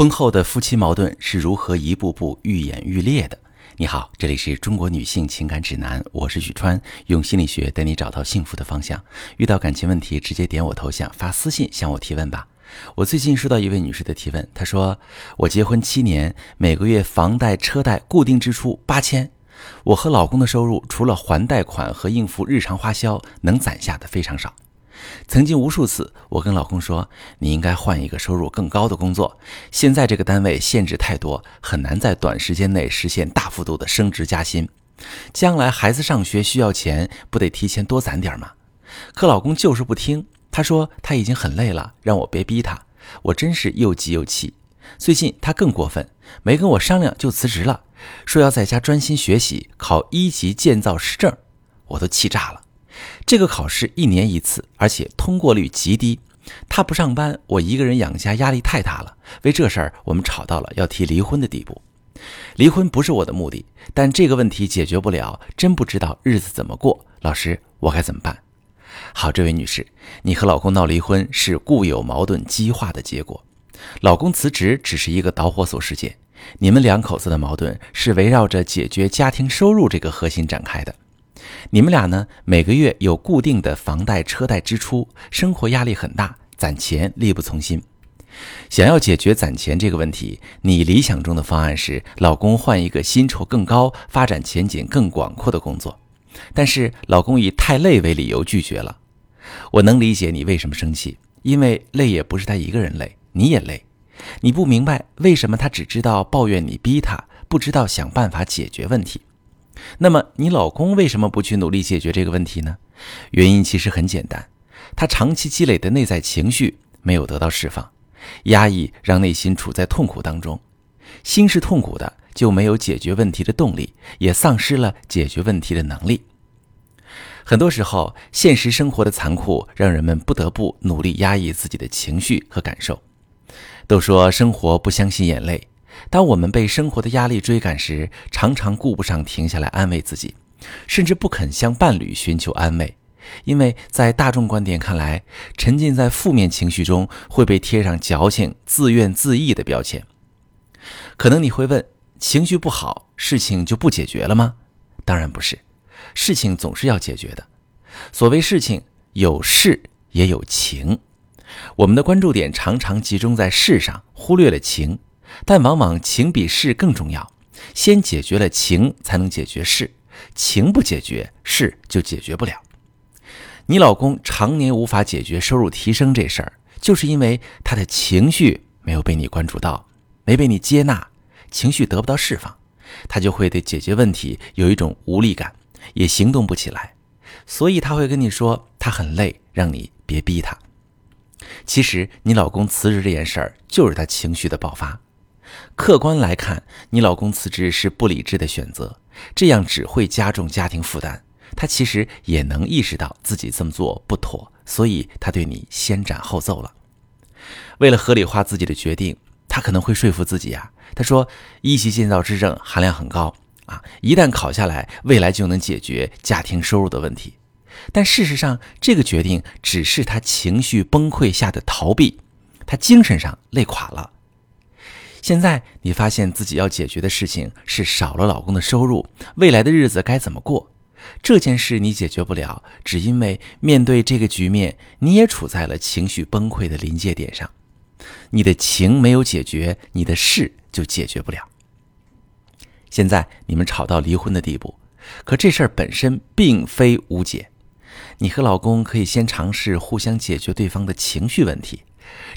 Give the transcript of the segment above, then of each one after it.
婚后的夫妻矛盾是如何一步步愈演愈烈的？你好，这里是中国女性情感指南，我是许川，用心理学带你找到幸福的方向。遇到感情问题，直接点我头像发私信向我提问吧。我最近收到一位女士的提问，她说：“我结婚七年，每个月房贷、车贷固定支出八千，我和老公的收入除了还贷款和应付日常花销，能攒下的非常少。”曾经无数次，我跟老公说：“你应该换一个收入更高的工作。现在这个单位限制太多，很难在短时间内实现大幅度的升职加薪。将来孩子上学需要钱，不得提前多攒点吗？”可老公就是不听，他说他已经很累了，让我别逼他。我真是又急又气。最近他更过分，没跟我商量就辞职了，说要在家专心学习，考一级建造师证。我都气炸了。这个考试一年一次，而且通过率极低。他不上班，我一个人养家，压力太大了。为这事儿，我们吵到了要提离婚的地步。离婚不是我的目的，但这个问题解决不了，真不知道日子怎么过。老师，我该怎么办？好，这位女士，你和老公闹离婚是固有矛盾激化的结果。老公辞职只是一个导火索事件，你们两口子的矛盾是围绕着解决家庭收入这个核心展开的。你们俩呢？每个月有固定的房贷、车贷支出，生活压力很大，攒钱力不从心。想要解决攒钱这个问题，你理想中的方案是老公换一个薪酬更高、发展前景更广阔的工作。但是老公以太累为理由拒绝了。我能理解你为什么生气，因为累也不是他一个人累，你也累。你不明白为什么他只知道抱怨你逼他，不知道想办法解决问题。那么，你老公为什么不去努力解决这个问题呢？原因其实很简单，他长期积累的内在情绪没有得到释放，压抑让内心处在痛苦当中，心是痛苦的，就没有解决问题的动力，也丧失了解决问题的能力。很多时候，现实生活的残酷让人们不得不努力压抑自己的情绪和感受。都说生活不相信眼泪。当我们被生活的压力追赶时，常常顾不上停下来安慰自己，甚至不肯向伴侣寻求安慰，因为在大众观点看来，沉浸在负面情绪中会被贴上矫情、自怨自艾的标签。可能你会问：情绪不好，事情就不解决了吗？当然不是，事情总是要解决的。所谓事情，有事也有情，我们的关注点常常集中在事上，忽略了情。但往往情比事更重要，先解决了情，才能解决事。情不解决，事就解决不了。你老公常年无法解决收入提升这事儿，就是因为他的情绪没有被你关注到，没被你接纳，情绪得不到释放，他就会对解决问题有一种无力感，也行动不起来。所以他会跟你说他很累，让你别逼他。其实你老公辞职这件事儿，就是他情绪的爆发。客观来看，你老公辞职是不理智的选择，这样只会加重家庭负担。他其实也能意识到自己这么做不妥，所以他对你先斩后奏了。为了合理化自己的决定，他可能会说服自己啊，他说一级建造师证含量很高啊，一旦考下来，未来就能解决家庭收入的问题。但事实上，这个决定只是他情绪崩溃下的逃避，他精神上累垮了。现在你发现自己要解决的事情是少了老公的收入，未来的日子该怎么过？这件事你解决不了，只因为面对这个局面，你也处在了情绪崩溃的临界点上。你的情没有解决，你的事就解决不了。现在你们吵到离婚的地步，可这事儿本身并非无解。你和老公可以先尝试互相解决对方的情绪问题，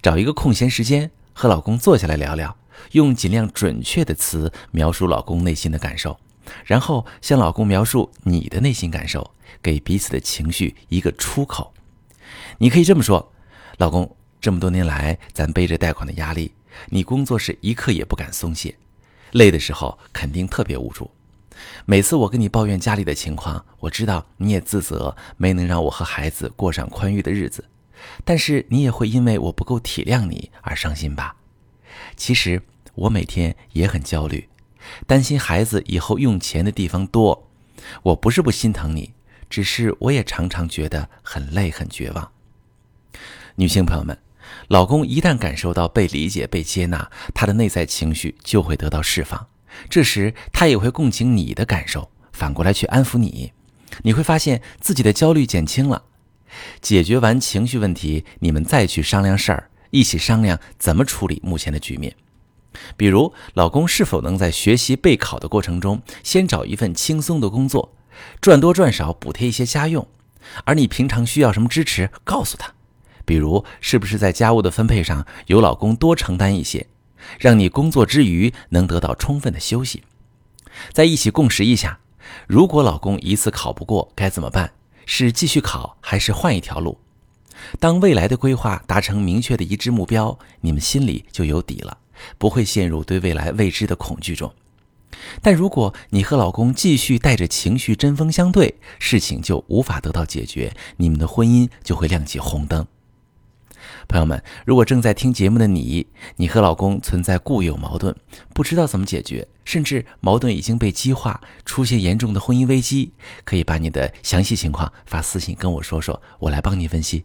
找一个空闲时间和老公坐下来聊聊。用尽量准确的词描述老公内心的感受，然后向老公描述你的内心感受，给彼此的情绪一个出口。你可以这么说：“老公，这么多年来，咱背着贷款的压力，你工作是一刻也不敢松懈，累的时候肯定特别无助。每次我跟你抱怨家里的情况，我知道你也自责没能让我和孩子过上宽裕的日子，但是你也会因为我不够体谅你而伤心吧？其实。”我每天也很焦虑，担心孩子以后用钱的地方多。我不是不心疼你，只是我也常常觉得很累、很绝望。女性朋友们，老公一旦感受到被理解、被接纳，他的内在情绪就会得到释放。这时，他也会共情你的感受，反过来去安抚你。你会发现自己的焦虑减轻了。解决完情绪问题，你们再去商量事儿，一起商量怎么处理目前的局面。比如，老公是否能在学习备考的过程中，先找一份轻松的工作，赚多赚少补贴一些家用，而你平常需要什么支持，告诉他。比如，是不是在家务的分配上由老公多承担一些，让你工作之余能得到充分的休息？在一起共识一下，如果老公一次考不过该怎么办？是继续考还是换一条路？当未来的规划达成明确的一致目标，你们心里就有底了，不会陷入对未来未知的恐惧中。但如果你和老公继续带着情绪针锋相对，事情就无法得到解决，你们的婚姻就会亮起红灯。朋友们，如果正在听节目的你，你和老公存在固有矛盾，不知道怎么解决，甚至矛盾已经被激化，出现严重的婚姻危机，可以把你的详细情况发私信跟我说说，我来帮你分析。